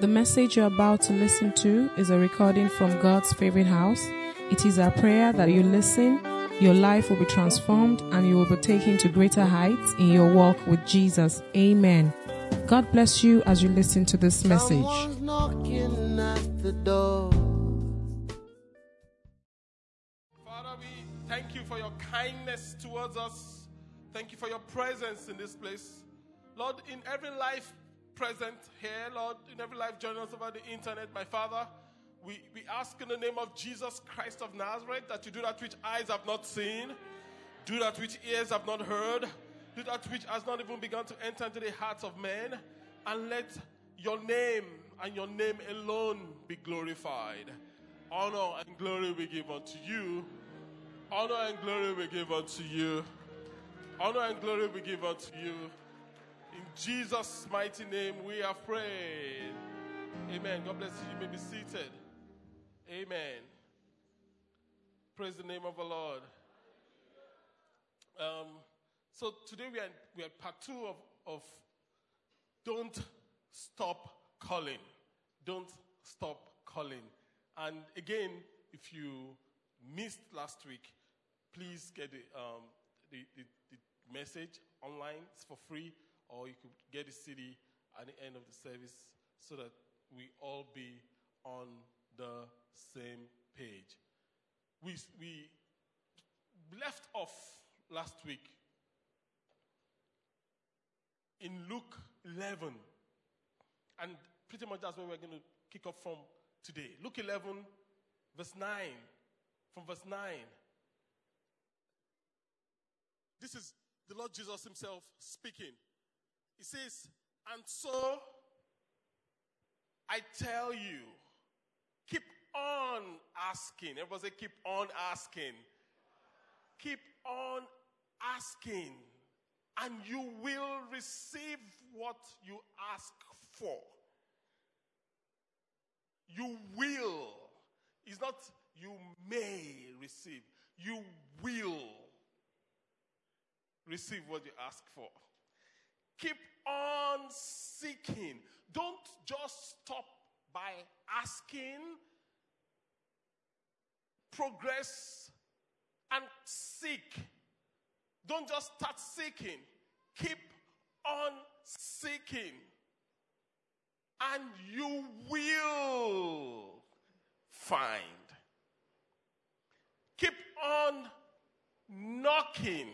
The message you're about to listen to is a recording from God's favorite house. It is our prayer that you listen, your life will be transformed, and you will be taken to greater heights in your walk with Jesus. Amen. God bless you as you listen to this message. At the door. Father, we thank you for your kindness towards us. Thank you for your presence in this place. Lord, in every life present here, Lord, in every life joining us over the internet, my Father, we, we ask in the name of Jesus Christ of Nazareth that you do that which eyes have not seen, do that which ears have not heard, do that which has not even begun to enter into the hearts of men, and let your name and your name alone be glorified. Honor and glory we give unto you. Honor and glory we give unto you. Honor and glory we give unto you. In Jesus' mighty name we have prayed. Amen. God bless you. You may be seated. Amen. Praise the name of the Lord. Um, so today we are, we are part two of, of Don't Stop Calling. Don't Stop Calling. And again, if you missed last week, please get the, um, the, the, the message online. It's for free, or you could get the CD at the end of the service so that we all be on the same page. We, we left off last week in Luke 11. And pretty much that's where we're going to kick off from today. Luke 11, verse 9. From verse 9. This is the Lord Jesus Himself speaking. He says, And so I tell you, keep on asking. Everybody say, keep on asking. Keep on asking, and you will receive what you ask for. You will. It's not you may receive. You will receive what you ask for. Keep on seeking. Don't just stop by asking. Progress and seek. Don't just start seeking. Keep on seeking. And you will find. Keep on knocking.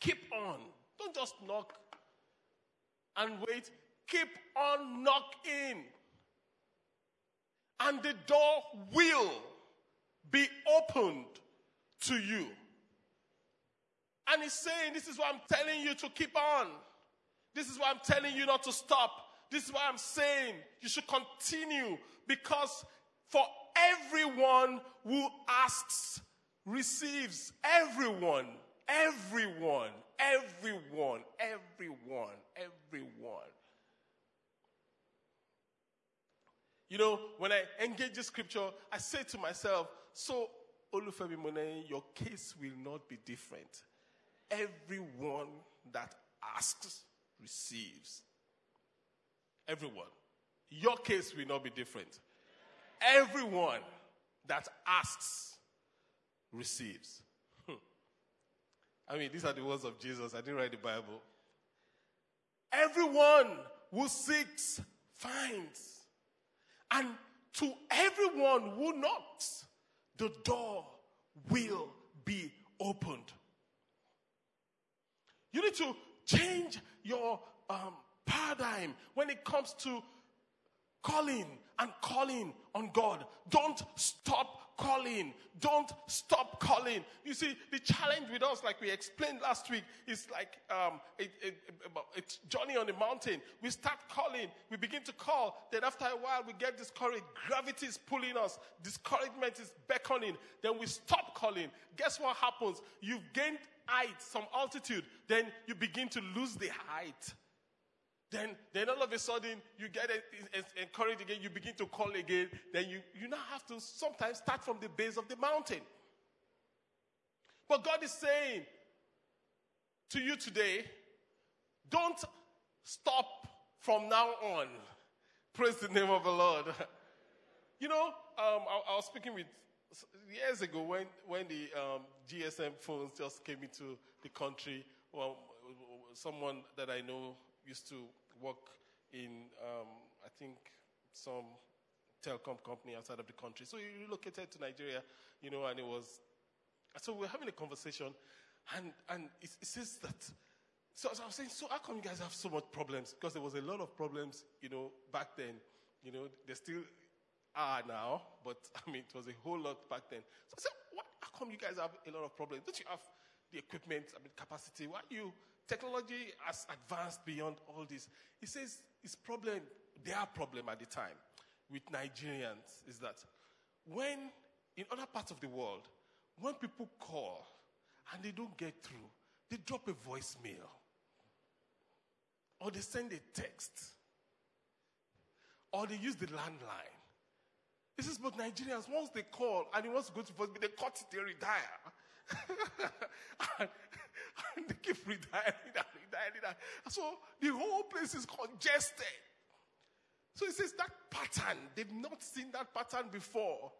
Keep on. Don't just knock and wait. Keep on knocking. And the door will be opened to you. And he's saying, This is why I'm telling you to keep on. This is why I'm telling you not to stop. This is why I'm saying you should continue because for everyone who asks, receives. Everyone, everyone, everyone, everyone, everyone. You know, when I engage the scripture, I say to myself, so Olufemi Monet, your case will not be different. Everyone that asks receives. Everyone. Your case will not be different. Everyone that asks receives. I mean, these are the words of Jesus. I didn't write the Bible. Everyone who seeks finds. And to everyone who knocks, the door will be opened. You need to change your um, paradigm when it comes to calling and calling on God. Don't stop calling. Don't stop calling. You see, the challenge with us, like we explained last week, is like um, it, it, it's Johnny on the mountain. We start calling, we begin to call. Then after a while, we get discouraged. Gravity is pulling us. Discouragement is beckoning. Then we stop calling. Guess what happens? You've gained height, some altitude. Then you begin to lose the height. Then, then all of a sudden you get encouraged again, you begin to call again, then you, you now have to sometimes start from the base of the mountain. But God is saying to you today, don't stop from now on. Praise the name of the Lord. You know, um, I, I, was speaking with years ago when when the um, GSM phones just came into the country. Well, someone that I know used to work in, um, I think, some telecom company outside of the country. So he relocated to Nigeria, you know, and it was. So we are having a conversation, and and it, it says that. So, so I was saying, so how come you guys have so much problems? Because there was a lot of problems, you know, back then. You know, there still are now, but I mean, it was a whole lot back then. So I said, what, how come you guys have a lot of problems? Don't you have the equipment, I mean, capacity? Why are you? Technology has advanced beyond all this. He says his problem, their problem at the time, with Nigerians is that when, in other parts of the world, when people call and they don't get through, they drop a voicemail or they send a text or they use the landline. He says, but Nigerians, once they call and he wants to go to voicemail, they cut it, they retire. and, and, they keep redialing and redialing. So the whole place is congested. So he says that pattern, they've not seen that pattern before.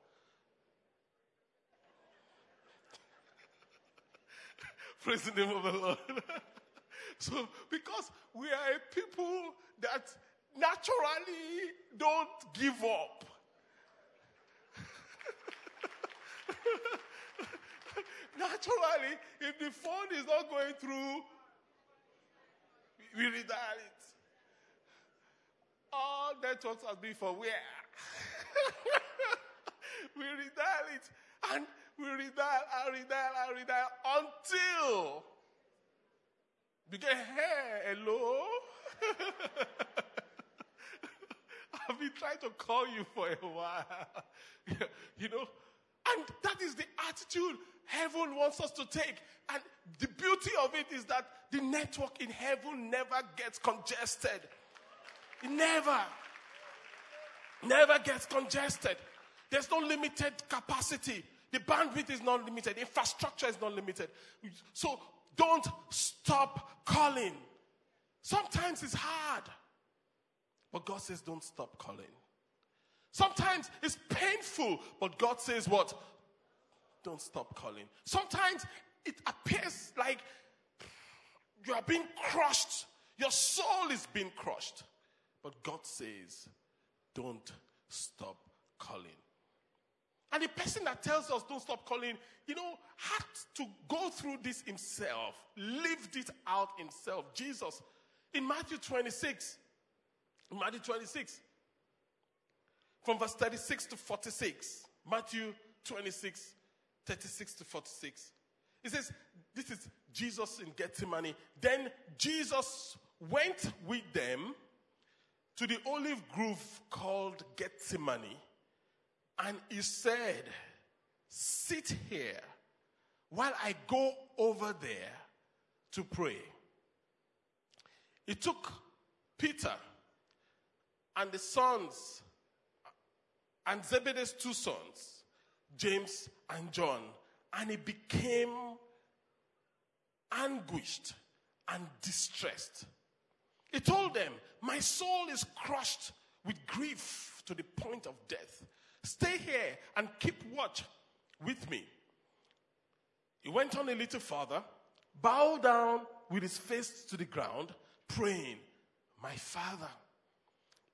Praise the name of the Lord. so, because we are a people that naturally don't give up. naturally, if the phone is not going through, we redial it all networks has been for where? we redial it and we redial and redial and redial until we get hey, hello. I've been trying to call you for a while. you know, and that is the attitude heaven wants us to take. And the beauty of it is that the network in heaven never gets congested. It never, never gets congested. There's no limited capacity. The bandwidth is not limited. Infrastructure is not limited. So don't stop calling. Sometimes it's hard. But God says, don't stop calling. Sometimes it's painful, but God says, what? Don't stop calling. Sometimes it appears like you are being crushed. Your soul is being crushed. But God says, don't stop calling. And the person that tells us don't stop calling, you know, had to go through this himself, lived it out himself. Jesus, in Matthew 26, in Matthew 26, from verse 36 to 46, Matthew 26, 36 to 46. It says, This is Jesus in Gethsemane. Then Jesus went with them to the olive grove called Gethsemane, and he said, Sit here while I go over there to pray. He took Peter and the sons and Zebedee's two sons, James and John, and he became anguished and distressed. He told them, My soul is crushed with grief to the point of death. Stay here and keep watch with me. He went on a little farther, bowed down with his face to the ground, praying, My Father,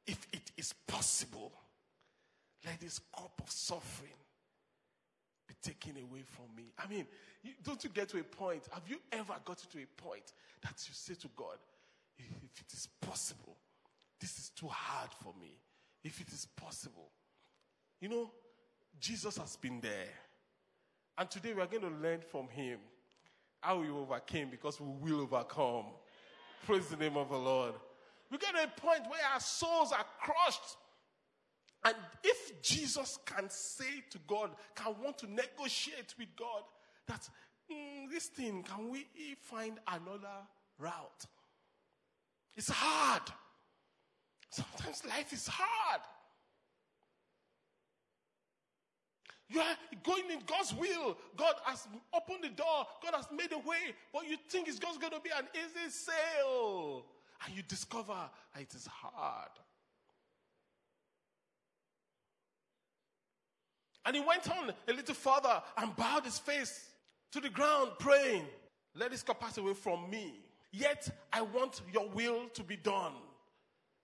if it is possible, let this cup of suffering be taken away from me. I mean, don't you get to a point? Have you ever gotten to a point that you say to God, if it is possible, this is too hard for me. If it is possible. You know, Jesus has been there. And today we are going to learn from him how we overcame because we will overcome. Praise the name of the Lord. We get to a point where our souls are crushed. And if Jesus can say to God, can want to negotiate with God, that mm, this thing, can we find another route? It's hard. Sometimes life is hard. You are going in God's will. God has opened the door. God has made a way. But you think it's just going to be an easy sail. And you discover it is hard. And he went on a little further and bowed his face to the ground, praying, Let this cup pass away from me. Yet I want your will to be done,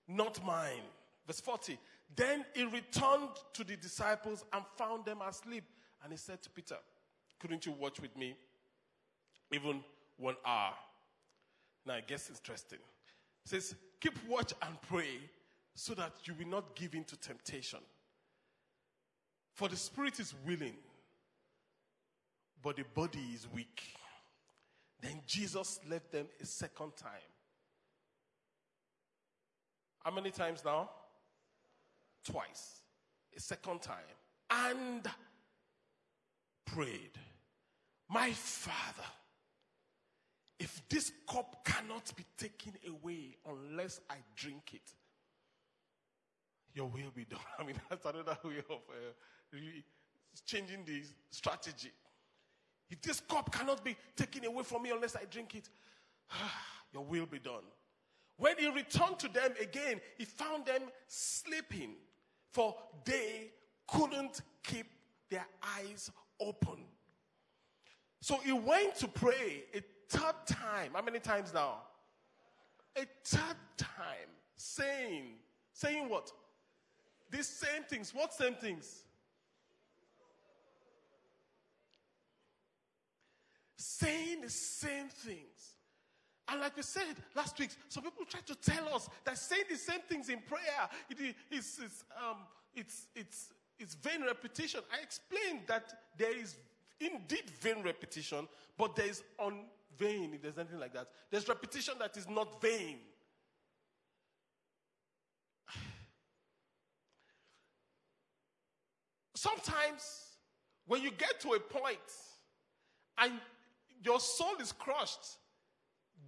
not mine. Verse 40. Then he returned to the disciples and found them asleep. And he said to Peter, Couldn't you watch with me even one hour? Now it gets interesting. It says, Keep watch and pray so that you will not give in to temptation. For the spirit is willing, but the body is weak. Then Jesus left them a second time. How many times now? Twice. A second time. And prayed, My Father, if this cup cannot be taken away unless I drink it, your will be done. I mean, that's another way of uh, changing the strategy. If this cup cannot be taken away from me unless I drink it, your will be done. When he returned to them again, he found them sleeping, for they couldn't keep their eyes open. So he went to pray a third time. How many times now? A third time, saying, saying what? These same things. What same things? Saying the same things. And like we said last week, some people try to tell us that saying the same things in prayer, it is, it's, um, it's, it's, it's vain repetition. I explained that there is indeed vain repetition, but there is on vain, if there's anything like that. There's repetition that is not vain. Sometimes, when you get to a point and your soul is crushed,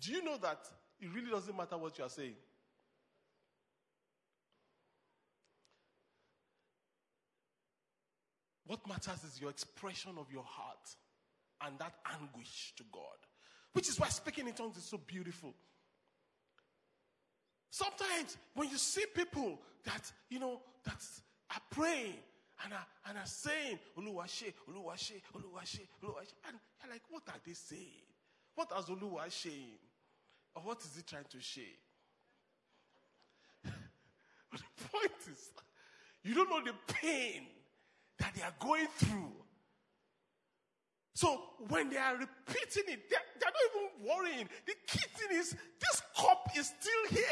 do you know that it really doesn't matter what you are saying? What matters is your expression of your heart and that anguish to God, which is why speaking in tongues is so beautiful. Sometimes when you see people that, you know, that are praying and are, and are saying, Oluwashe, Oluwashe, Oluwashe, Oluwashe, and you're like, what are they saying? What has Oluwa saying? Or what is he trying to say? but the point is, you don't know the pain that they are going through. So when they are repeating it, they're, they're not even worrying. The key thing is, this cup is still here.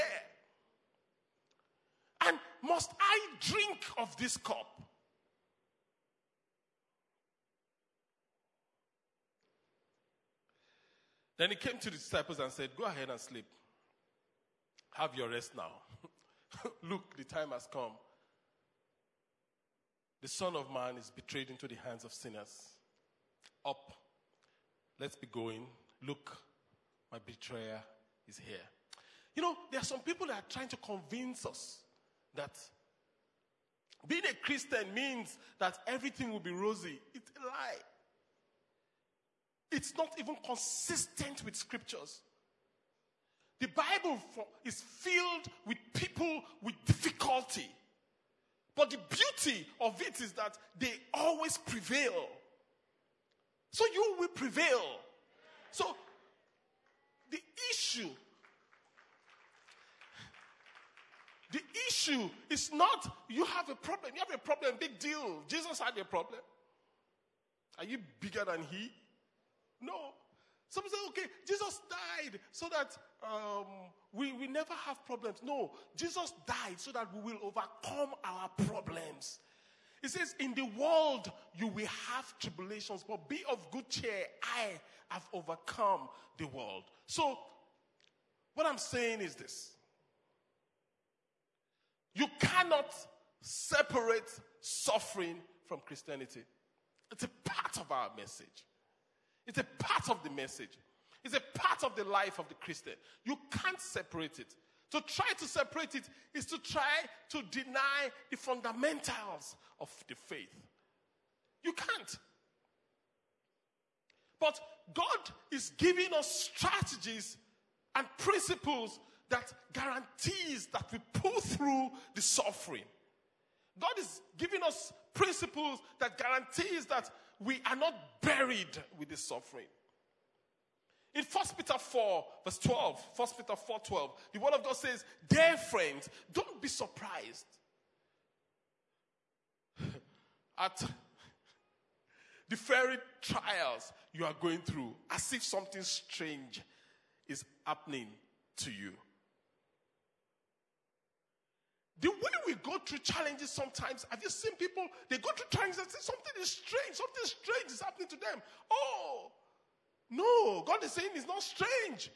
And must I drink of this cup? Then he came to the disciples and said, Go ahead and sleep. Have your rest now. Look, the time has come. The Son of Man is betrayed into the hands of sinners. Up. Let's be going. Look, my betrayer is here. You know, there are some people that are trying to convince us that being a Christian means that everything will be rosy. It's a lie. It's not even consistent with scriptures. The Bible is filled with people with difficulty. But the beauty of it is that they always prevail. So you will prevail. So the issue the issue is not you have a problem. You have a problem, big deal. Jesus had a problem. Are you bigger than he? No. Some say, okay, Jesus died so that um, we, we never have problems. No, Jesus died so that we will overcome our problems. He says, In the world you will have tribulations, but be of good cheer. I have overcome the world. So, what I'm saying is this you cannot separate suffering from Christianity, it's a part of our message. It's a part of the message. It's a part of the life of the Christian. You can't separate it. To try to separate it is to try to deny the fundamentals of the faith. You can't. But God is giving us strategies and principles that guarantees that we pull through the suffering. God is giving us principles that guarantees that we are not buried with this suffering. In 1 Peter 4, verse 12, 1 Peter 4 12, the word of God says, Dear friends, don't be surprised at the very trials you are going through as if something strange is happening to you. The way we go through challenges sometimes, have you seen people? They go through challenges and say something is strange, something strange is happening to them. Oh, no, God is saying it's not strange.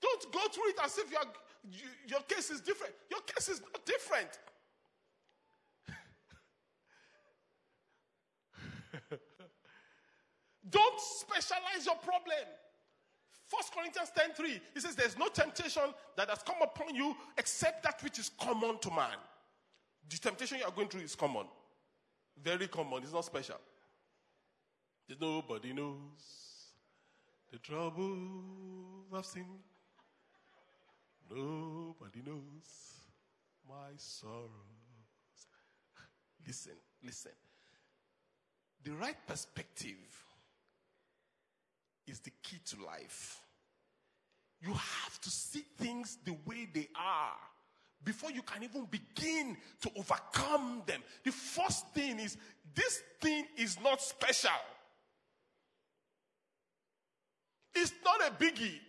Don't go through it as if you are, you, your case is different. Your case is not different. Don't specialize your problem. First Corinthians 10 3, he says, There's no temptation that has come upon you except that which is common to man. The temptation you are going through is common. Very common. It's not special. There's Nobody knows the trouble I've seen. Nobody knows my sorrows. Listen, listen. The right perspective is the key to life. You have to see things the way they are before you can even begin to overcome them. The first thing is this thing is not special. It's not a biggie.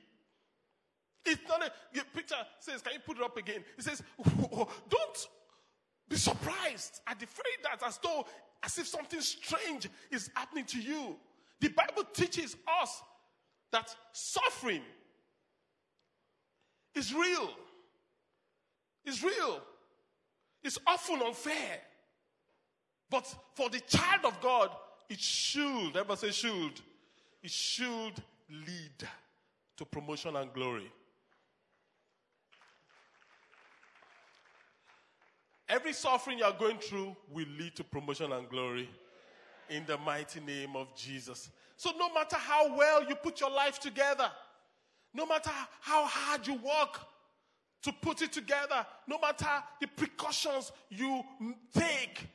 It's not a the picture says, can you put it up again? It says, don't be surprised at the very that as though as if something strange is happening to you. The Bible teaches us that suffering is real. It's real. It's often unfair. But for the child of God, it should, everybody say should, it should lead to promotion and glory. Every suffering you are going through will lead to promotion and glory in the mighty name of Jesus. So, no matter how well you put your life together, no matter how hard you work to put it together, no matter the precautions you take,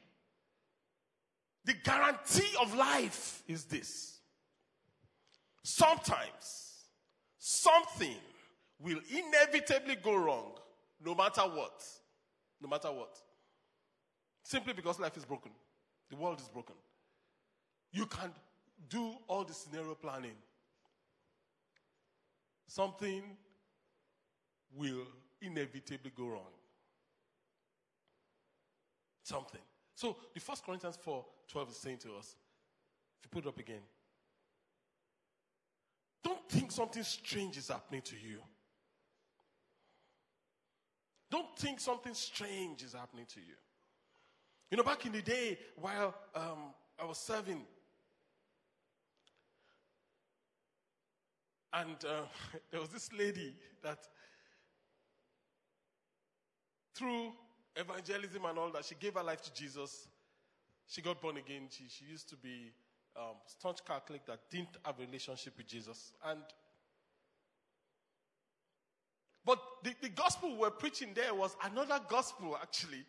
the guarantee of life is this. Sometimes something will inevitably go wrong, no matter what. No matter what. Simply because life is broken, the world is broken. You can do all the scenario planning. Something will inevitably go wrong. Something. So the first Corinthians 4 12 is saying to us, if you put it up again, don't think something strange is happening to you. Don't think something strange is happening to you. You know, back in the day, while um, I was serving And uh, there was this lady that, through evangelism and all that, she gave her life to Jesus. She got born again. She, she used to be um, staunch Catholic that didn't have a relationship with Jesus. And but the, the gospel we were preaching there was another gospel, actually.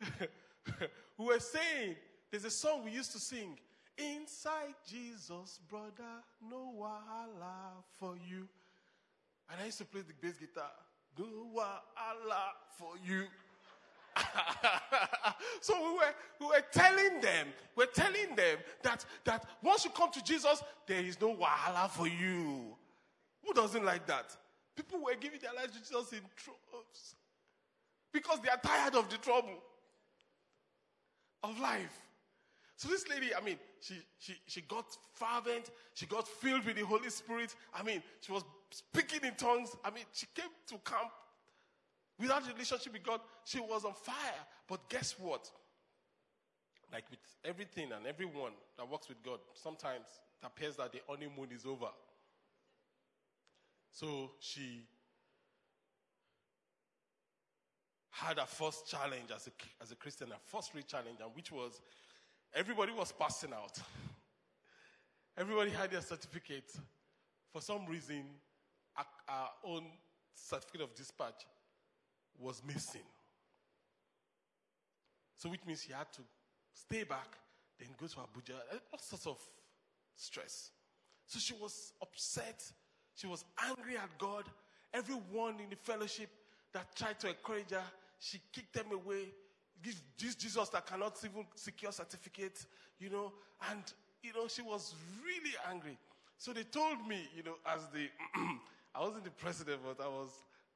we were saying, there's a song we used to sing. Inside Jesus, brother, no wahala for you. And I used to play the bass guitar. No wahala for you. so we were, we were telling them, we're telling them that, that once you come to Jesus, there is no wahala for you. Who doesn't like that? People were giving their lives to Jesus in droves because they are tired of the trouble of life. So this lady, I mean, she, she, she got fervent. She got filled with the Holy Spirit. I mean, she was speaking in tongues. I mean, she came to camp without relationship with God. She was on fire. But guess what? Like with everything and everyone that works with God, sometimes it appears that the honeymoon is over. So she had a first challenge as a, as a Christian, a first real challenge, and which was Everybody was passing out. Everybody had their certificate. For some reason, our own certificate of dispatch was missing. So, which means he had to stay back, then go to Abuja, eh, all sorts of stress. So she was upset. She was angry at God. Everyone in the fellowship that tried to encourage her, she kicked them away. This, Jesus that cannot even secure certificate, you know, and you know, she was really angry. So they told me, you know, as the I wasn't the president, but I was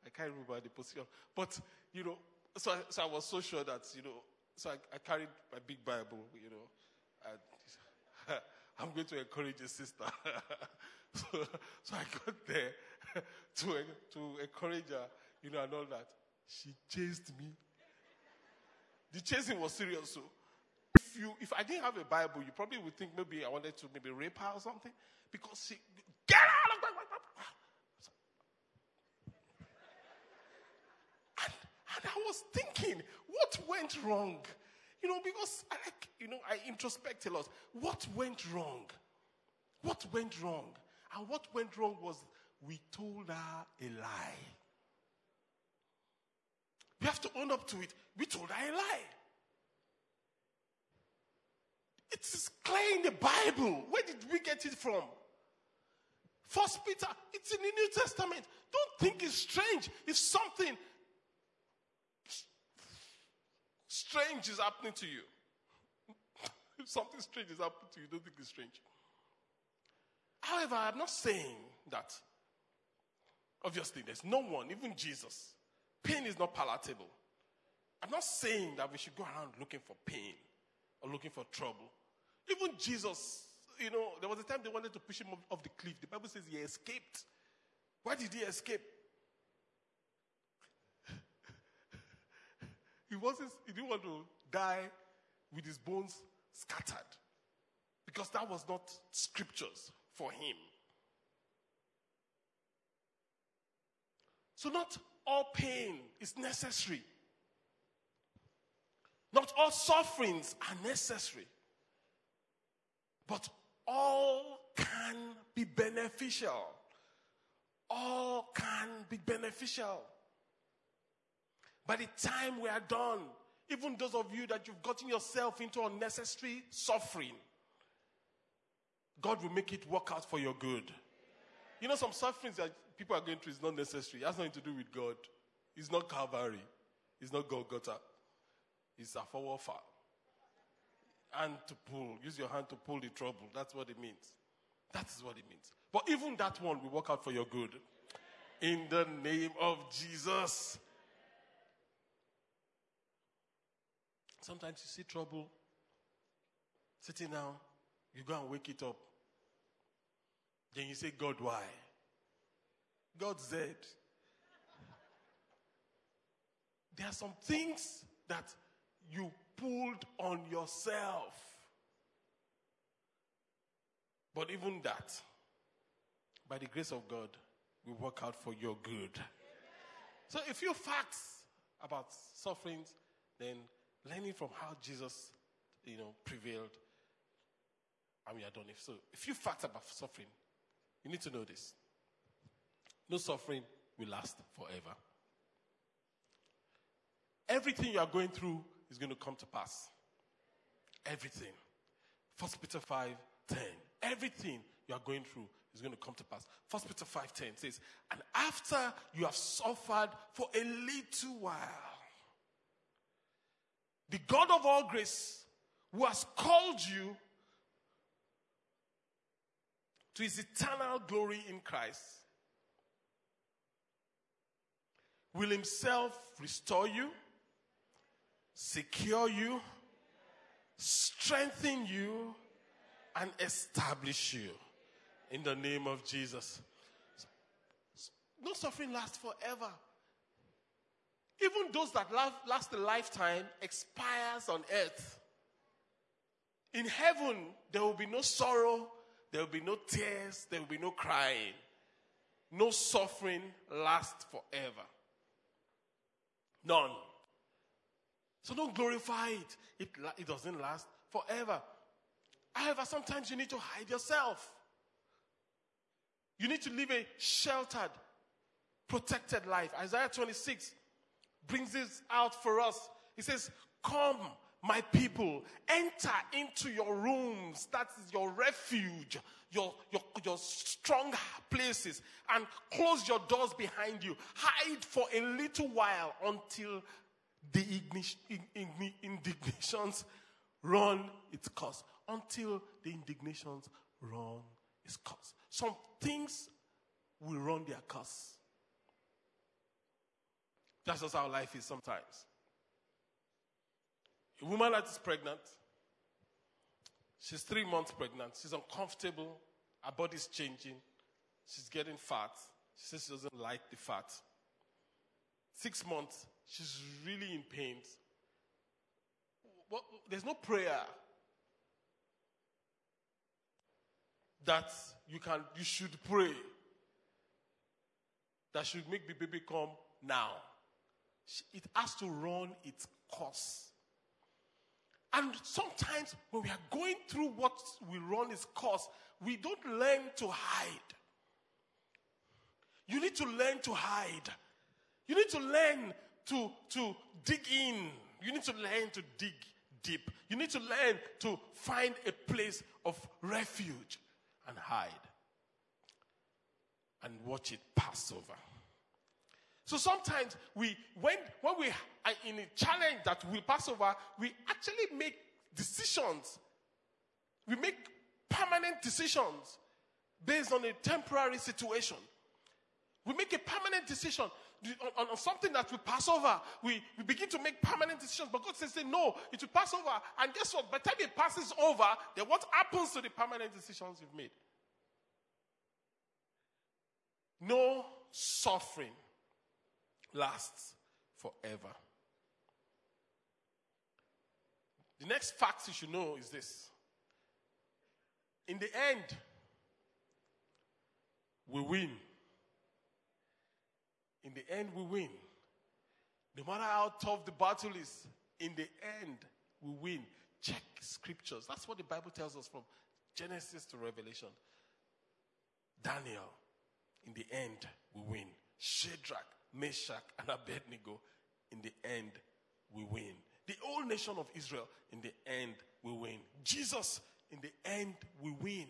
I can't remember the position. But you know, so I, so I was so sure that you know, so I, I carried my big Bible, you know, and I'm going to encourage a sister. so, so I got there to to encourage her, you know, and all that. She chased me. The chasing was serious. So if you if I didn't have a Bible, you probably would think maybe I wanted to maybe rape her or something. Because she get out of my and, and I was thinking, what went wrong? You know, because I like, you know, I introspect a lot. What went wrong? What went wrong? And what went wrong was we told her a lie. We have to own up to it. We told her a lie. It is clear in the Bible. Where did we get it from? First Peter, it's in the New Testament. Don't think it's strange if something strange is happening to you. if something strange is happening to you, don't think it's strange. However, I'm not saying that. Obviously, there's no one, even Jesus. Pain is not palatable. I'm not saying that we should go around looking for pain or looking for trouble. Even Jesus, you know, there was a time they wanted to push him off, the cliff. The Bible says he escaped. Why did he escape? he wasn't, he didn't want to die with his bones scattered. Because that was not scriptures for him. So, not all pain is necessary. Not all sufferings are necessary. But all can be beneficial. All can be beneficial. By the time we are done, even those of you that you've gotten yourself into unnecessary suffering, God will make it work out for your good. You know, some sufferings that people are going through is not necessary. It has nothing to do with God. It's not Calvary. It's not Golgotha. It's afowofa. And to pull. Use your hand to pull the trouble. That's what it means. That is what it means. But even that one will work out for your good. In the name of Jesus. Sometimes you see trouble sitting down, you go and wake it up. Then you say, God, why? God said. There are some things that you pulled on yourself. But even that, by the grace of God, will work out for your good. So, a few facts about sufferings, then learning from how Jesus, you know, prevailed, and we are done. If so, a few facts about suffering. You need to know this. No suffering will last forever. Everything you are going through is going to come to pass. Everything. First Peter 5 10. Everything you are going through is going to come to pass. First Peter 5 10 says, And after you have suffered for a little while, the God of all grace, who has called you to his eternal glory in Christ, will himself restore you, secure you, strengthen you, and establish you in the name of Jesus. No suffering lasts forever. Even those that last a lifetime expires on earth. In heaven, there will be no sorrow, there will be no tears, there will be no crying. No suffering lasts forever. None. So don't glorify it. It, it doesn't last forever. However, sometimes you need to hide yourself. You need to live a sheltered, protected life. Isaiah 26 brings this out for us. He says, Come, my people, enter into your rooms. That is your refuge, your, your, your strong places, and close your doors behind you. Hide for a little while until the indignations run its course. Until the indignations run its course. Some things will run their course. That's just how life is sometimes. A woman that is pregnant, she's three months pregnant, she's uncomfortable, her body's changing, she's getting fat. She says she doesn't like the fat. Six months, she's really in pain. Well, there's no prayer that you can you should pray that should make the baby come now. It has to run its course. And sometimes when we are going through what will run its course, we don't learn to hide. You need to learn to hide. You need to learn to, to dig in. You need to learn to dig deep. You need to learn to find a place of refuge and hide and watch it pass over. So sometimes we, when, when we are in a challenge that will pass over, we actually make decisions. We make permanent decisions based on a temporary situation. We make a permanent decision on, on, something that will pass over. We, we begin to make permanent decisions, but God says, say, no, it will pass over. And guess what? By the time it passes over, then what happens to the permanent decisions you've made? No suffering lasts forever. The next fact you should know is this. In the end, we win. In the end, we win. No matter how tough the battle is, in the end, we win. Check scriptures. That's what the Bible tells us from Genesis to Revelation. Daniel, in the end, we win. Shadrach, Meshach, and Abednego, in the end, we win. The whole nation of Israel, in the end, we win. Jesus, in the end, we win.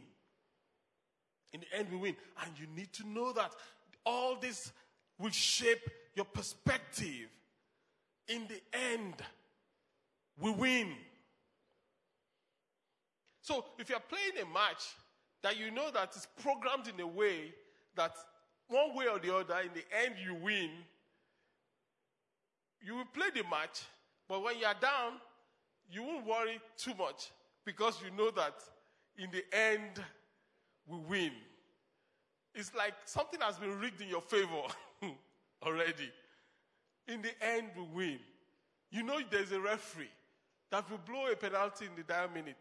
In the end, we win. And you need to know that all this will shape your perspective. In the end, we win. So if you're playing a match that you know that is programmed in a way that one way or the other, in the end, you win. You will play the match, but when you are down, you won't worry too much because you know that in the end, we win. It's like something has been rigged in your favor already. In the end, we win. You know, there's a referee that will blow a penalty in the dire minute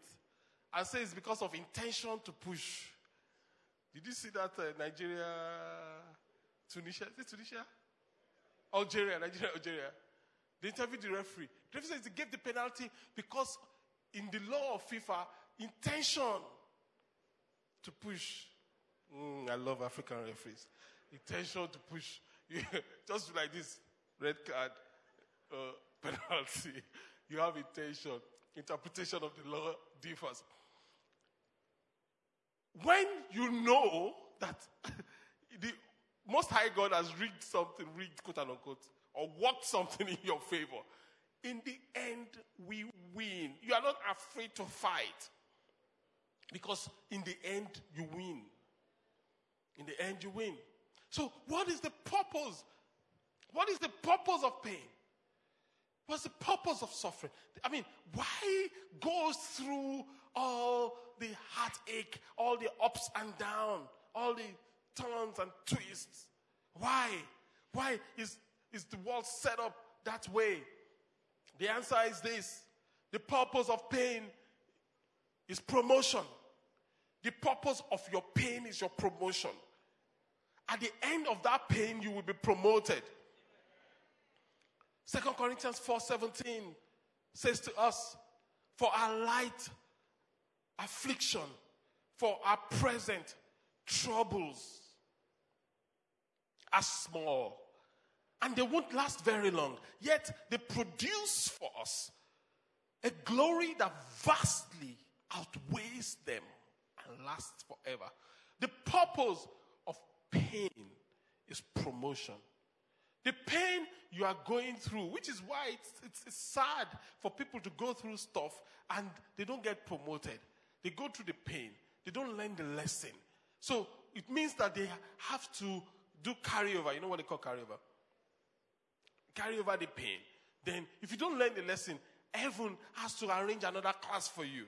and say it's because of intention to push. Did you see that uh, Nigeria, Tunisia? Is it Tunisia? Algeria, Nigeria, Algeria. They interviewed the referee. The referee says he gave the penalty because in the law of FIFA, intention to push. Mm, I love African referees. Intention to push. Just like this red card uh, penalty. You have intention. Interpretation of the law differs. When you know that the Most High God has rigged something, rigged quote unquote, or worked something in your favor, in the end, we win. You are not afraid to fight. Because in the end, you win. In the end, you win. So, what is the purpose? What is the purpose of pain? What's the purpose of suffering? I mean, why go through all the heartache, all the ups and downs, all the turns and twists? Why? Why is, is the world set up that way? The answer is this the purpose of pain is promotion. The purpose of your pain is your promotion. At the end of that pain, you will be promoted. Second Corinthians 4:17 says to us, "For our light affliction, for our present troubles are small, and they won't last very long. Yet they produce for us A glory that vastly outweighs them and lasts forever. The purpose pain is promotion. The pain you are going through, which is why it's, it's, it's, sad for people to go through stuff and they don't get promoted. They go through the pain, they don't learn the lesson. So it means that they have to do carryover. You know what they call carryover? Carry over the pain. Then, if you don't learn the lesson, heaven has to arrange another class for you.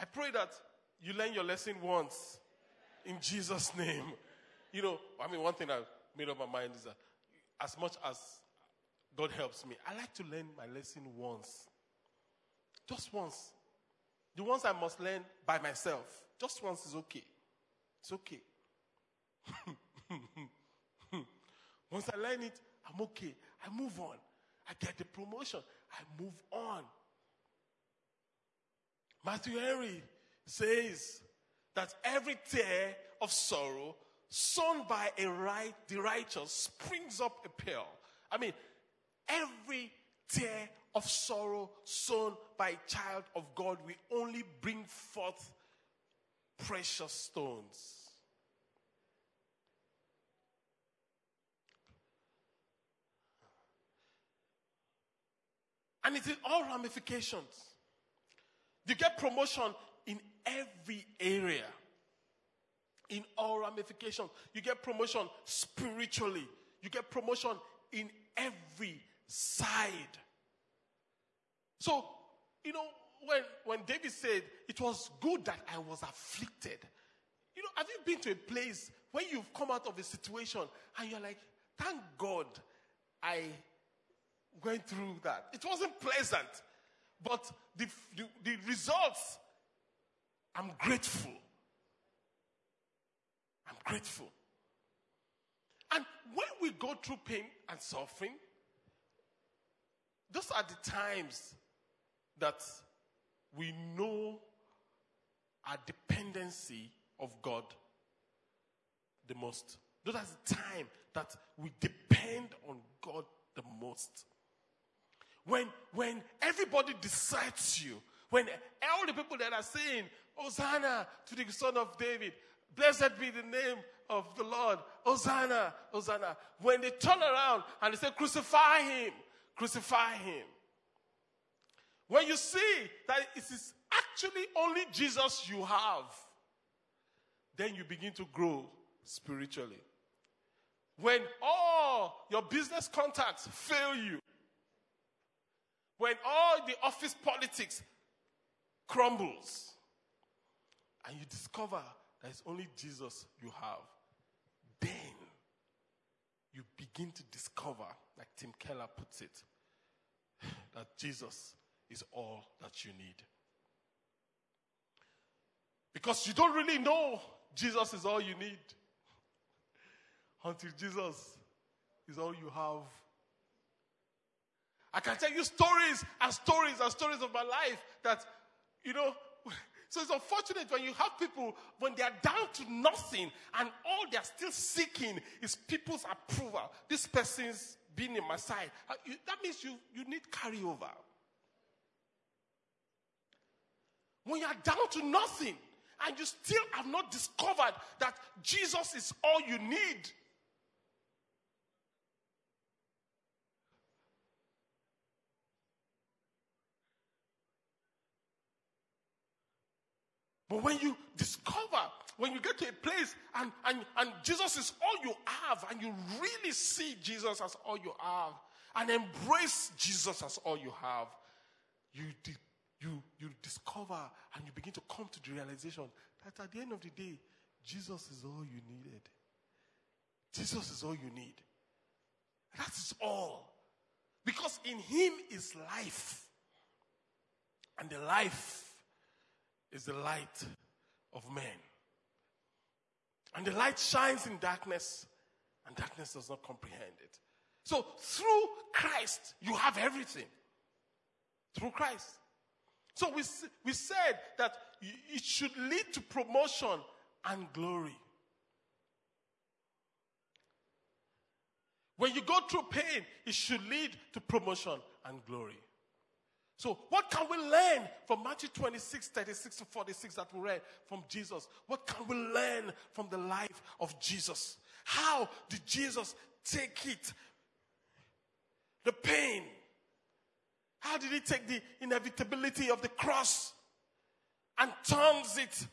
I pray that you learn your lesson once in Jesus' name. You know, I mean, one thing I've made up my mind is that as much as God helps me, I like to learn my lesson once. Just once. The ones I must learn by myself. Just once is okay. It's okay. once I learn it, I'm okay. I move on. I get the promotion. I move on. Matthew Henry says that every tear of sorrow sown by a right, the righteous springs up a pearl. I mean, every tear of sorrow sown by a child of God will only bring forth precious stones. And it is all ramifications. You get promotion every area. In all ramifications. You get promotion spiritually. You get promotion in every side. So, you know, when, when David said, it was good that I was afflicted. You know, have you been to a place where you've come out of a situation and you're like, thank God I went through that. It wasn't pleasant, but the, the, the results, I'm grateful. I'm grateful. And when we go through pain and suffering, those are the times that we know our dependency of God the most. Those are the time that we depend on God the most. When, when everybody decides you, when all the people that are saying, Hosanna to the son of David, blessed be the name of the Lord, Hosanna, Hosanna. When they turn around and they say, crucify him, crucify him. When you see that it is actually only Jesus you have, then you begin to grow spiritually. When all your business contacts fail you, when all the office politics crumbles, and you discover that it's only Jesus you have, then you begin to discover, like Tim Keller puts it, that Jesus is all that you need. Because you don't really know Jesus is all you need until Jesus is all you have. I can tell you stories and stories and stories of my life that, you know, so it's unfortunate when you have people, when they are down to nothing and all they are still seeking is people's approval. This person's being in my side. That means you, you need carryover. When you are down to nothing and you still have not discovered that Jesus is all you need, But when you discover, when you get to a place and, and, and Jesus is all you have, and you really see Jesus as all you have, and embrace Jesus as all you have, you, you, you discover and you begin to come to the realization that at the end of the day, Jesus is all you needed. Jesus is all you need. That is all. Because in Him is life. And the life is the light of men. And the light shines in darkness, and darkness does not comprehend it. So through Christ, you have everything. Through Christ. So we, we said that it should lead to promotion and glory. When you go through pain, it should lead to promotion and glory. So, what can we learn from Matthew 26, 36 to 46 that we read from Jesus? What can we learn from the life of Jesus? How did Jesus take it? The pain. How did he take the inevitability of the cross and turns it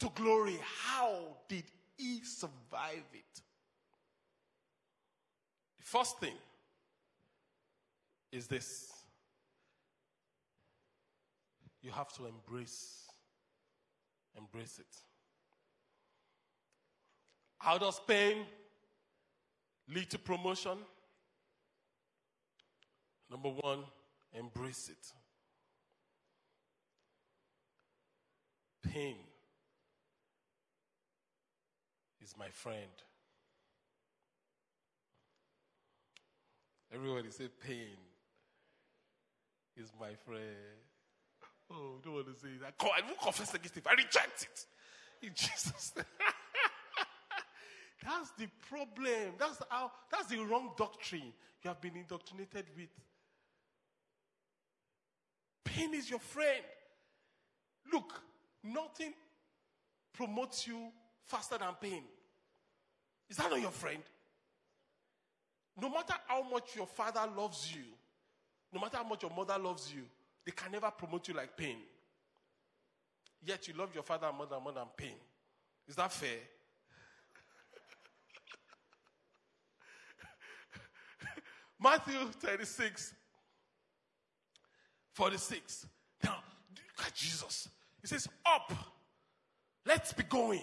to glory? How did he survive it? The first thing is this you have to embrace embrace it. How does pain lead to promotion? Number one embrace it. Pain is my friend. Everybody say pain is my friend Oh, don't want to say that. I won't confess against it. I reject it. In Jesus' name. That's the problem. That's how that's the wrong doctrine you have been indoctrinated with. Pain is your friend. Look, nothing promotes you faster than pain. Is that not your friend? No matter how much your father loves you, no matter how much your mother loves you, they can never promote you like pain. Yet you love your father and mother more than pain. Is that fair? Matthew 36, 46. Now, look at Jesus. He says, Up, let's be going.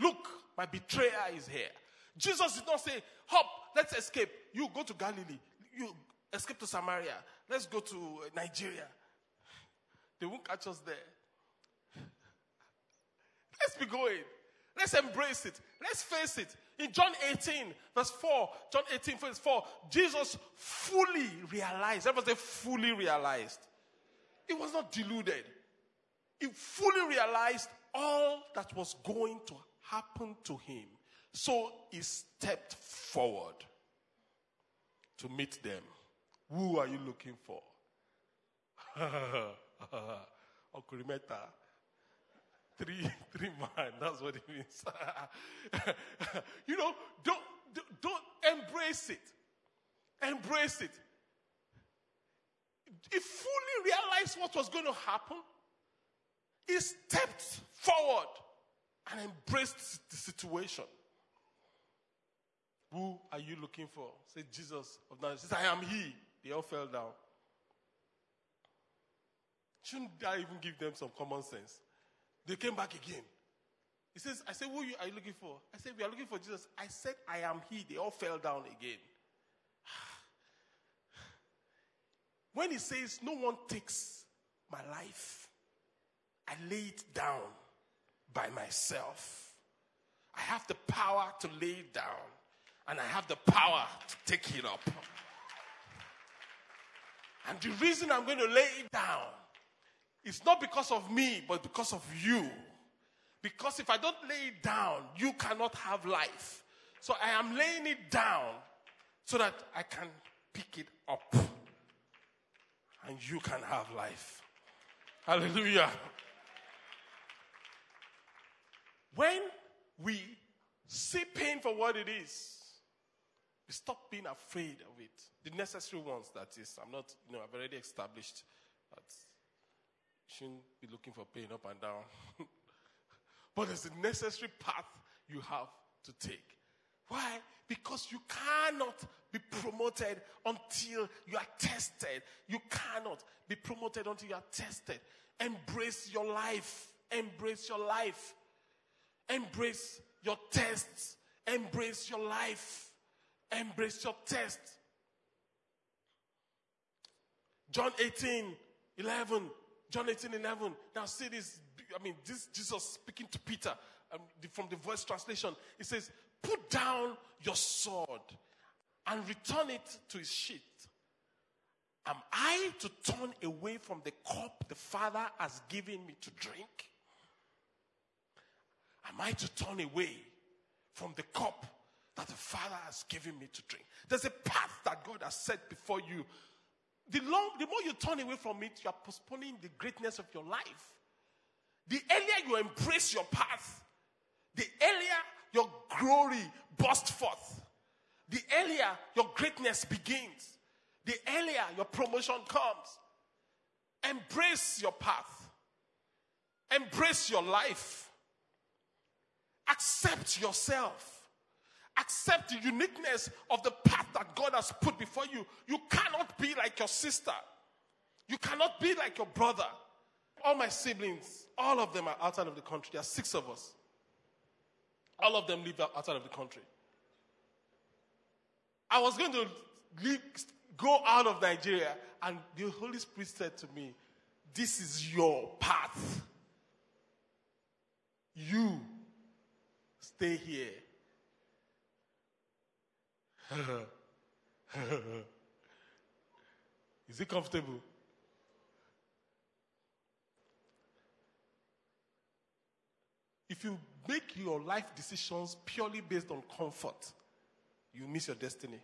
Look, my betrayer is here. Jesus did not say, Hop, let's escape. You go to Galilee. You escape to Samaria. Let's go to uh, Nigeria. They won't catch us there. Let's be going. Let's embrace it. Let's face it. In John 18, verse 4, John 18, verse 4, Jesus fully realized. Everybody say fully realized. He was not deluded. He fully realized all that was going to happen to him. So he stepped forward to meet them. Who are you looking for? Uncle Meta. Three, three man. That's what it means. you know, don't, don't, embrace it. Embrace it. He fully realized what was going to happen. He stepped forward and embraced the situation. Who are you looking for? Say Jesus of Nazareth. I am he. They all fell down. Shouldn't I even give them some common sense? They came back again. He says, I said, who are you, looking for? I said, we are looking for Jesus. I said, I am he. They all fell down again. When he says, no one takes my life, I lay it down by myself. I have the power to lay it down, and I have the power to take it up. And the reason I'm going to lay it down is not because of me, but because of you. Because if I don't lay it down, you cannot have life. So I am laying it down so that I can pick it up and you can have life. Hallelujah. When we see pain for what it is, stop being afraid of it. The necessary ones, that is. I'm not, you know, I've already established that you shouldn't be looking for pain up and down. but it's a necessary path you have to take. Why? Because you cannot be promoted until you are tested. You cannot be promoted until you are tested. Embrace your life. Embrace your life. Embrace your tests. Embrace your life. Embrace your test. John 18, 11. John 18, 11. Now see this. I mean, this Jesus speaking to Peter um, from the voice translation. He says, Put down your sword and return it to its sheath. Am I to turn away from the cup the Father has given me to drink? Am I to turn away from the cup that the Father has given me to drink? There's a path that God has set before you the, long, the more you turn away from it, you are postponing the greatness of your life. The earlier you embrace your path, the earlier your glory bursts forth. The earlier your greatness begins. The earlier your promotion comes. Embrace your path. Embrace your life. Accept yourself. Accept the uniqueness of the path that God has put before you. You cannot be like your sister. You cannot be like your brother. All my siblings, all of them are outside of the country. There are six of us. All of them live outside of the country. I was going to leave, go out of Nigeria, and the Holy Spirit said to me, This is your path. You stay here. Is it comfortable? If you make your life decisions purely based on comfort, you miss your destiny.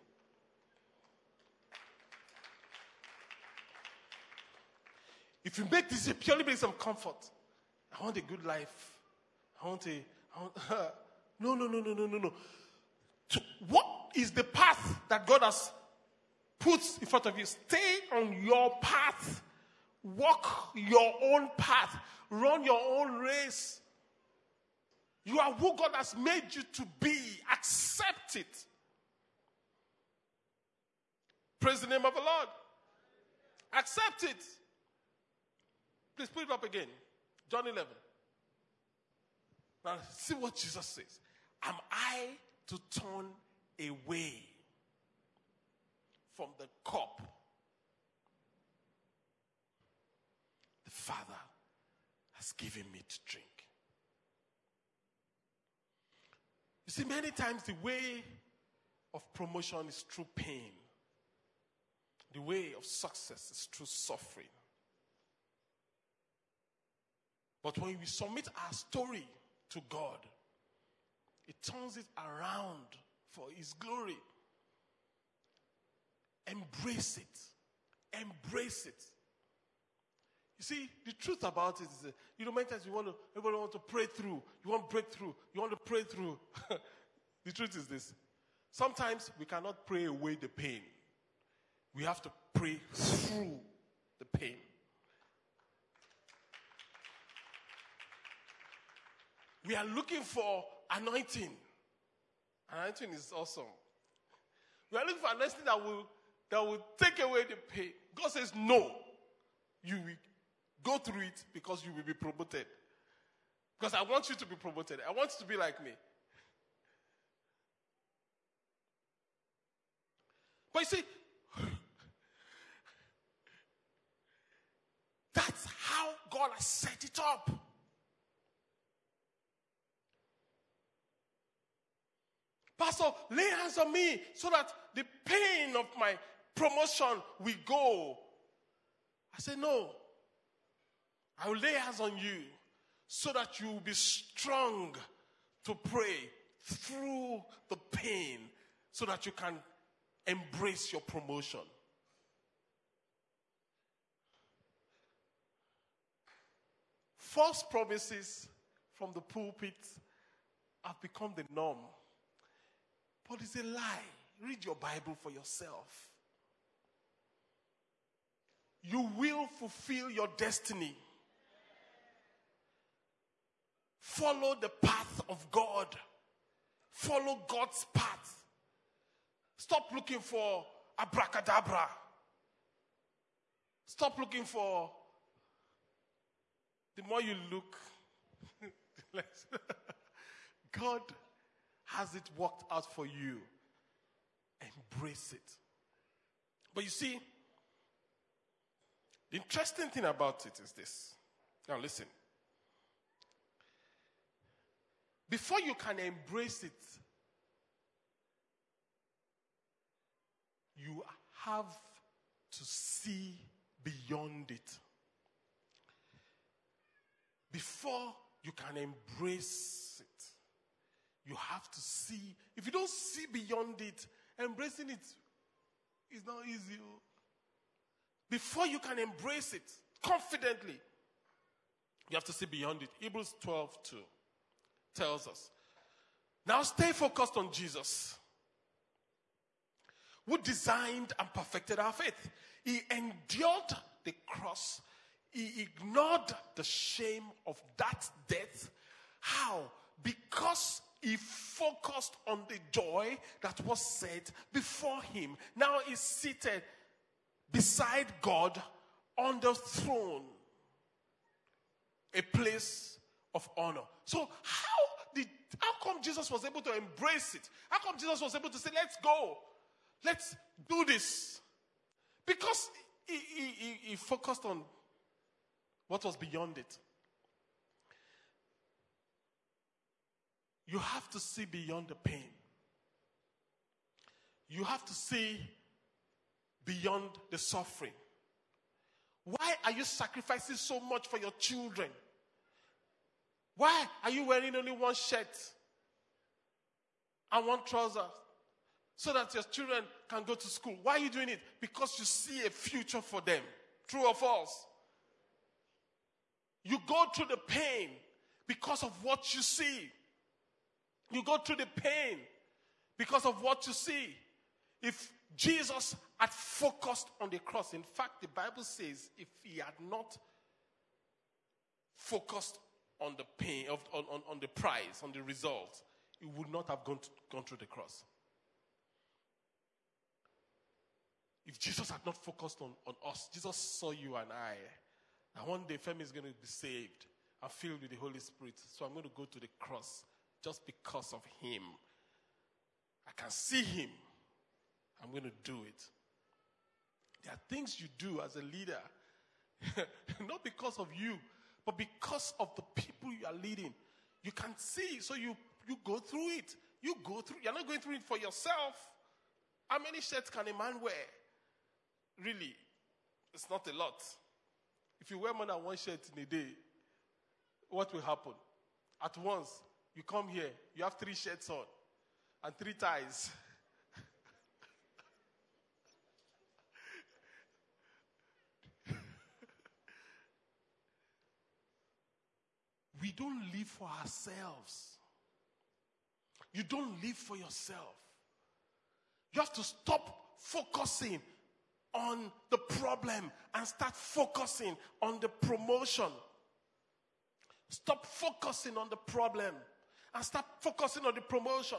If you make this purely based on comfort, I want a good life. I want a. I want, no, no, no, no, no, no, no. To, what is the path that God has put in front of you? Stay on your path. Walk your own path. Run your own race. You are who God has made you to be. Accept it. Praise the name of the Lord. Accept it. Please put it up again. John 11. Now, see what Jesus says. Am I to turn away from the cup the Father has given me to drink? You see, many times the way of promotion is through pain, the way of success is through suffering. But when we submit our story to God, it turns it around for His glory. Embrace it. Embrace it. You see, the truth about it is, that, you know, many times you want to, everybody want to pray through. You want breakthrough. You want to pray through. the truth is this. Sometimes we cannot pray away the pain. We have to pray through the pain. We are looking for anointing. Anointing is awesome. We are looking for anointing that will, that will take away the pain. God says, No. You will go through it because you will be promoted. Because I want you to be promoted. I want you to be like me. But you see, that's how God has set it up. Pastor, lay hands on me so that the pain of my promotion will go. I said, No. I will lay hands on you so that you will be strong to pray through the pain so that you can embrace your promotion. False promises from the pulpit have become the norm. But it's a lie. Read your Bible for yourself. You will fulfill your destiny. Follow the path of God. Follow God's path. Stop looking for abracadabra. Stop looking for the more you look. God has it worked out for you. Embrace it. But you see, the interesting thing about it is this. Now, listen. Before you can embrace it, you have to see beyond it. Before you can embrace it, you have to see. If you don't see beyond it, embracing it is not easy. Oh. before you can embrace it confidently, you have to see beyond it. Hebrews 12 2 tells us. Now stay focused on Jesus, who designed and perfected our faith. He endured the cross, he ignored the shame of that death. How? Because he focused on the joy that was set before him. Now he's seated beside God on the throne, a place of honor. So, how did how come Jesus was able to embrace it? How come Jesus was able to say, "Let's go, let's do this"? Because he, he, he, he focused on what was beyond it. You have to see beyond the pain. You have to see beyond the suffering. Why are you sacrificing so much for your children? Why are you wearing only one shirt and one trouser so that your children can go to school? Why are you doing it? Because you see a future for them. True or false? You go through the pain because of what you see. You go through the pain because of what you see. If Jesus had focused on the cross, in fact, the Bible says if he had not focused on the pain, on, on, on the prize, on the result, he would not have gone, to, gone through the cross. If Jesus had not focused on, on us, Jesus saw you and I, that one day Femi is going to be saved and filled with the Holy Spirit. So I'm going to go to the cross just because of him. I can see him. I'm going to do it. There are things you do as a leader, not because of you, but because of the people you are leading. You can see, so you, you go through it. You go through, you're not going through it for yourself. How many shirts can a man wear? Really, it's not a lot. If you wear more than one shirt in a day, what will happen? At once, you come here, you have three shirts on and three ties. we don't live for ourselves. You don't live for yourself. You have to stop focusing on the problem and start focusing on the promotion. Stop focusing on the problem and start focusing on the promotion.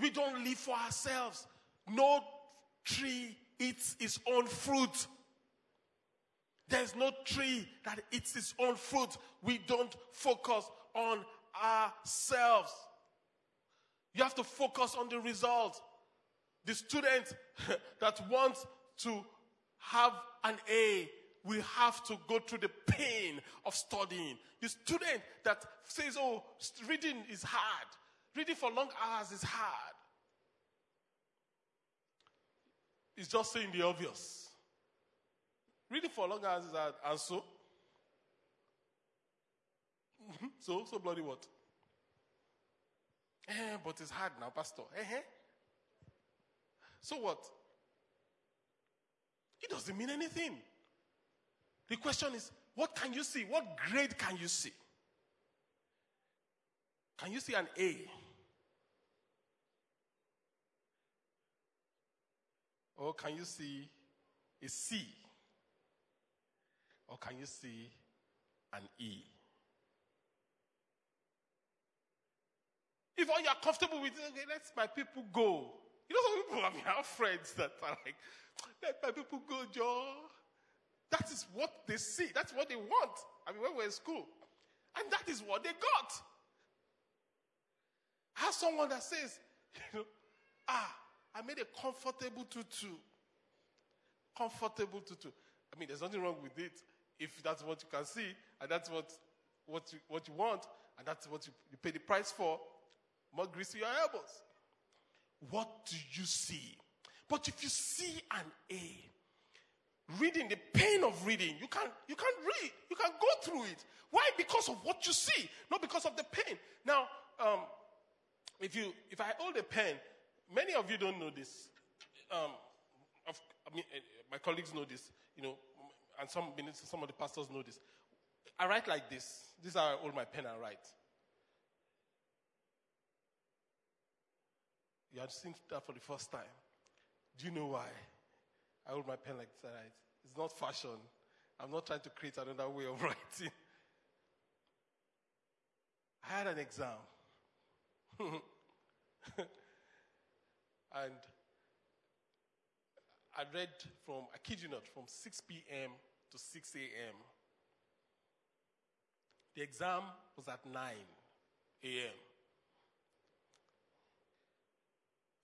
We don't live for ourselves. No tree eats its own fruit. There's no tree that eats its own fruit. We don't focus on ourselves. You have to focus on the result. The student that wants to have an A will have to go through the pain of studying. The student that says, Oh, reading is hard, reading for long hours is hard, is just saying the obvious. Reading for long hours is hard, and so? So, so bloody what? Eh, but it's hard now, Pastor. Eh, eh? So what? It doesn't mean anything. The question is, what can you see? What grade can you see? Can you see an A? Or can you see a C? Or can you see an E? If all you're comfortable with, okay, let my people go. You know, some people, I mean, I have friends that are like, let my people go, Joe. That is what they see. That's what they want. I mean, when we're in school. And that is what they got. I have someone that says, you know, ah, I made a comfortable two-two. Comfortable two-two. I mean, there's nothing wrong with it if that's what you can see and that's what, what, you, what you want and that's what you, you pay the price for. More grease to your elbows. What do you see? But if you see an A, reading, the pain of reading, you can you can't read, you can go through it. Why? Because of what you see, not because of the pain. Now, um, if you if I hold a pen, many of you don't know this. Um, I mean, uh, my colleagues know this, you know, and some some of the pastors know this. I write like this. This is how I hold my pen and write. You have seen that for the first time. Do you know why? I hold my pen like this. Right? It's not fashion. I'm not trying to create another way of writing. I had an exam. and I read from, I kid you not, from 6 p.m. to 6 a.m. The exam was at 9 a.m.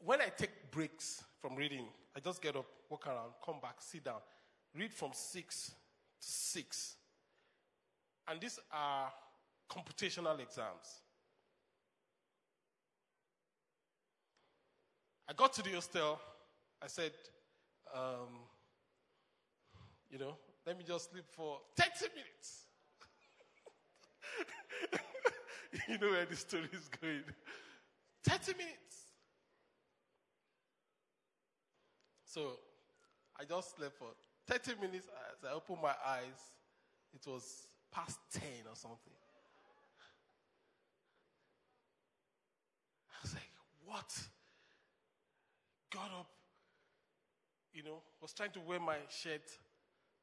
When I take breaks from reading, I just get up, walk around, come back, sit down, read from 6 to 6. And these are computational exams. I got to the hostel. I said, um, you know, let me just sleep for 30 minutes. you know where the story is going. 30 minutes. So I just slept for 30 minutes. As I opened my eyes, it was past 10 or something. I was like, what? Got up, you know, was trying to wear my shirt.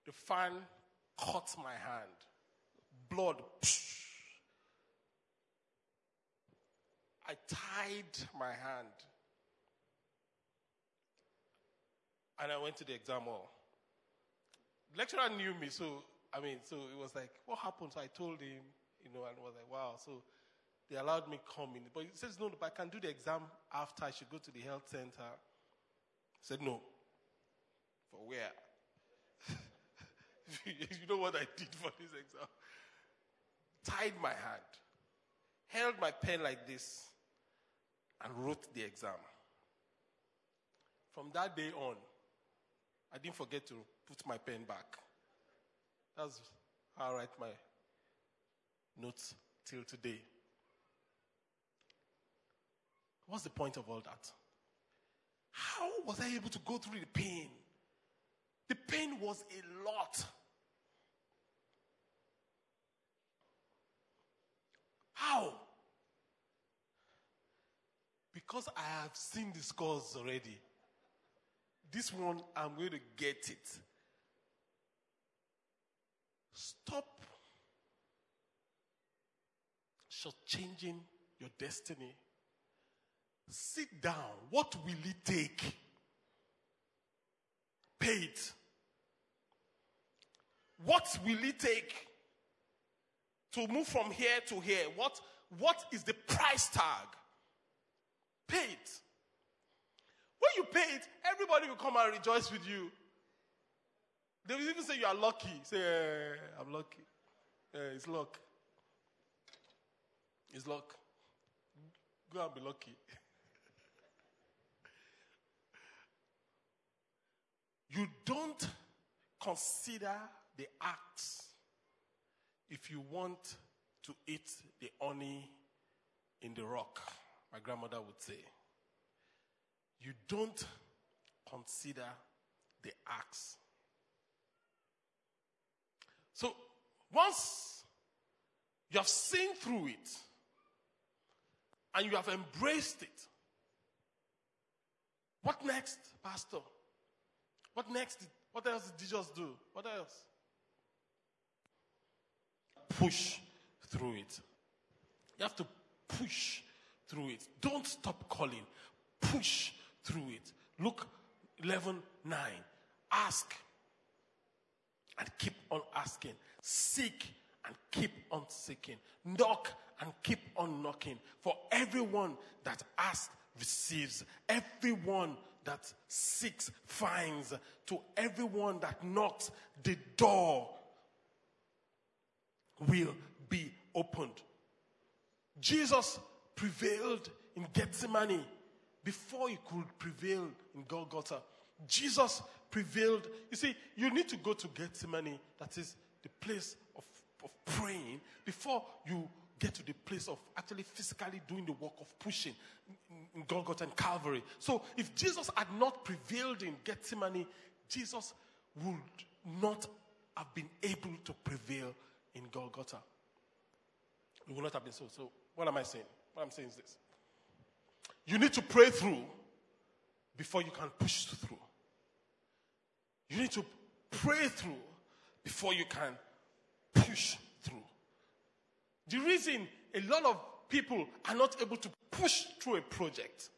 The fan caught my hand. Blood. Psh. I tied my hand. And I went to the exam hall. The lecturer knew me, so I mean, so it was like, what happened? So I told him, you know, and was like, wow. So they allowed me come in. But he says, no, but I can do the exam after. I should go to the health center. I said, no. For where? you know what I did for this exam? Tied my hand, held my pen like this, and wrote the exam. From that day on, I didn't forget to put my pen back. That's how I write my notes till today. What's the point of all that? How was I able to go through the pain? The pain was a lot. How? Because I have seen the scores already. This one, I'm going to get it. Stop shortchanging your destiny. Sit down. What will it take? Pay it. What will it take to move from here to here? What, what is the price tag? Pay it. When you pay it, everybody will come and rejoice with you. They will even say you are lucky. Say, eh, I'm lucky. Eh, it's luck. It's luck. Go and be lucky. you don't consider the axe if you want to eat the honey in the rock, my grandmother would say. You don't consider the axe. So once you have seen through it and you have embraced it, what next, Pastor? What next? What else did Jesus do? What else? Push through it. You have to push through it. Don't stop calling. Push through it. Luke 11 9. Ask and keep on asking. Seek and keep on seeking. Knock and keep on knocking. For everyone that asks receives. Everyone that seeks finds. To everyone that knocks, the door will be opened. Jesus prevailed in Gethsemane before he could prevail in Golgotha. Jesus prevailed. You see, you need to go to Gethsemane, that is the place of, of praying, before you get to the place of actually physically doing the work of pushing in Golgotha and Calvary. So if Jesus had not prevailed in Gethsemane, Jesus would not have been able to prevail in Golgotha. It would not have been so. So, what am I saying? What I'm saying is this you need to pray through before you can push through. You need to pray through before you can push through. The reason a lot of people are not able to push through a project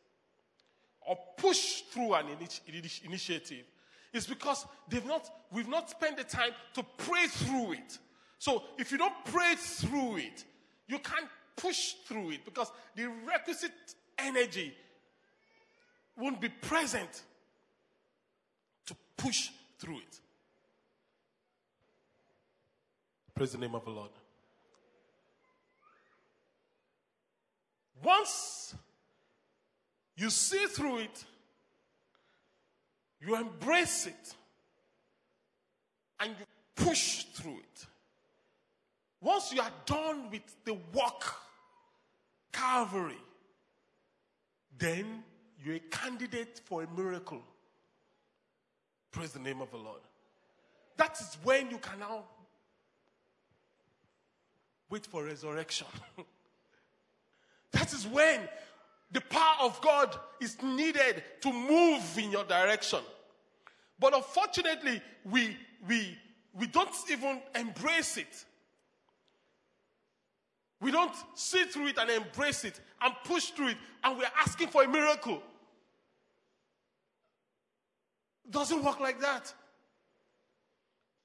or push through an initi- initiative is because they've not, we've not spent the time to pray through it. So if you don't pray through it, you can't push through it because the requisite energy won't be present to push through it. Praise the name of the Lord. Once you see through it, you embrace it, and you push through it. Once you are done with the work, Calvary, then you're a candidate for a miracle. Praise the name of the Lord. That is when you can now wait for resurrection. that is when the power of God is needed to move in your direction. But unfortunately, we, we, we don't even embrace it. We don't see through it and embrace it and push through it, and we're asking for a miracle. Doesn't work like that.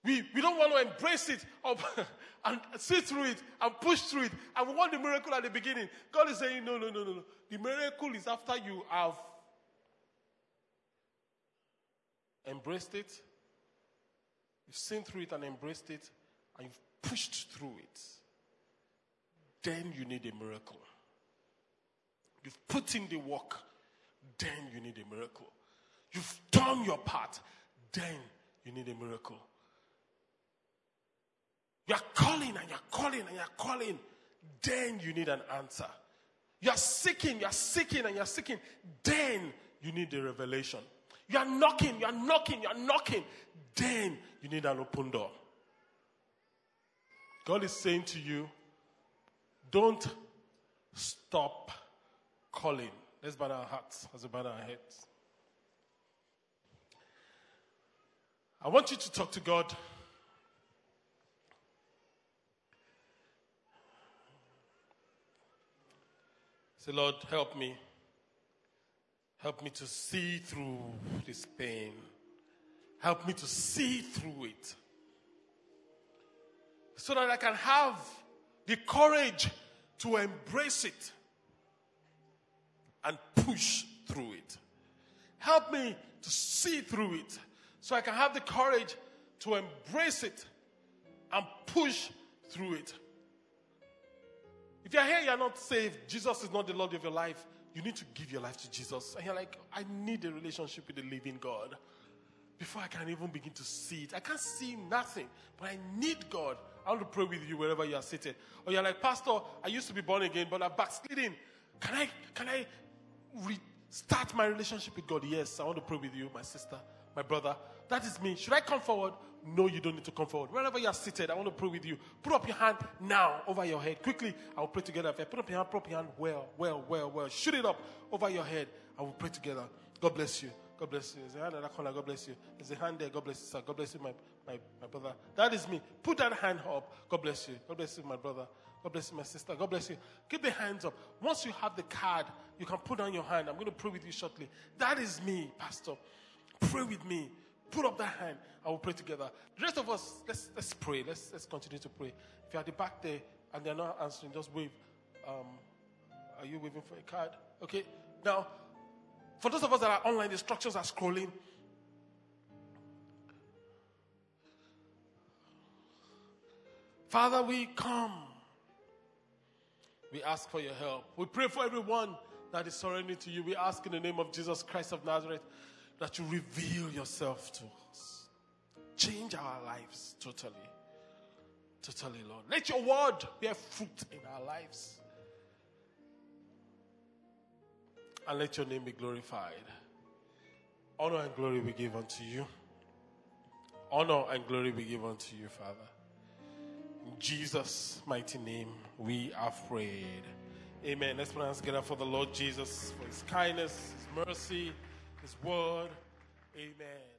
We, we don't want to embrace it and see through it and push through it. And we want the miracle at the beginning. God is saying, no, no, no, no, no. The miracle is after you have embraced it, you've seen through it and embraced it, and you've pushed through it. Then you need a miracle. You've put in the work, then you need a miracle. You've done your part, then you need a miracle. You're calling and you're calling and you're calling, then you need an answer. You're seeking, you're seeking and you're seeking, then you need a revelation. You're knocking, you're knocking, you're knocking, then you need an open door. God is saying to you, don't stop calling. Let's bow our hearts as we bow our heads. I want you to talk to God. Say, Lord, help me. Help me to see through this pain. Help me to see through it. So that I can have the courage to embrace it and push through it. Help me to see through it so I can have the courage to embrace it and push through it. If you're here, you're not saved, Jesus is not the Lord of your life, you need to give your life to Jesus. And you're like, I need a relationship with the living God before I can even begin to see it. I can't see nothing, but I need God. I want to pray with you wherever you are seated. Or you're like, Pastor, I used to be born again, but I'm backsliding. Can I, can I restart my relationship with God? Yes, I want to pray with you, my sister, my brother. That is me. Should I come forward? No, you don't need to come forward. Wherever you are seated, I want to pray with you. Put up your hand now over your head. Quickly, I will pray together. Put up your hand, put up your hand well, well, well, well. Shoot it up over your head. I will pray together. God bless you. God bless you. There's a hand in that corner. God bless you. There's a hand there. God bless you, sir. God bless you, my, my, my brother. That is me. Put that hand up. God bless you. God bless you, my brother. God bless you, my sister. God bless you. Keep the hands up. Once you have the card, you can put down your hand. I'm going to pray with you shortly. That is me, Pastor. Pray with me. Put up that hand. I will pray together. The rest of us, let's, let's pray. Let's, let's continue to pray. If you're at the back there and they're not answering, just wave. Um, are you waving for a card? Okay. Now, for those of us that are online, the instructions are scrolling. Father, we come. We ask for your help. We pray for everyone that is surrendering to you. We ask in the name of Jesus Christ of Nazareth that you reveal yourself to us. Change our lives totally. Totally, Lord. Let your word bear fruit in our lives. And let your name be glorified. Honor and glory we give unto you. honor and glory be given to you, Father. Jesus' mighty name, we are prayed. Amen. Let's hands together for the Lord Jesus, for his kindness, his mercy, his word. Amen.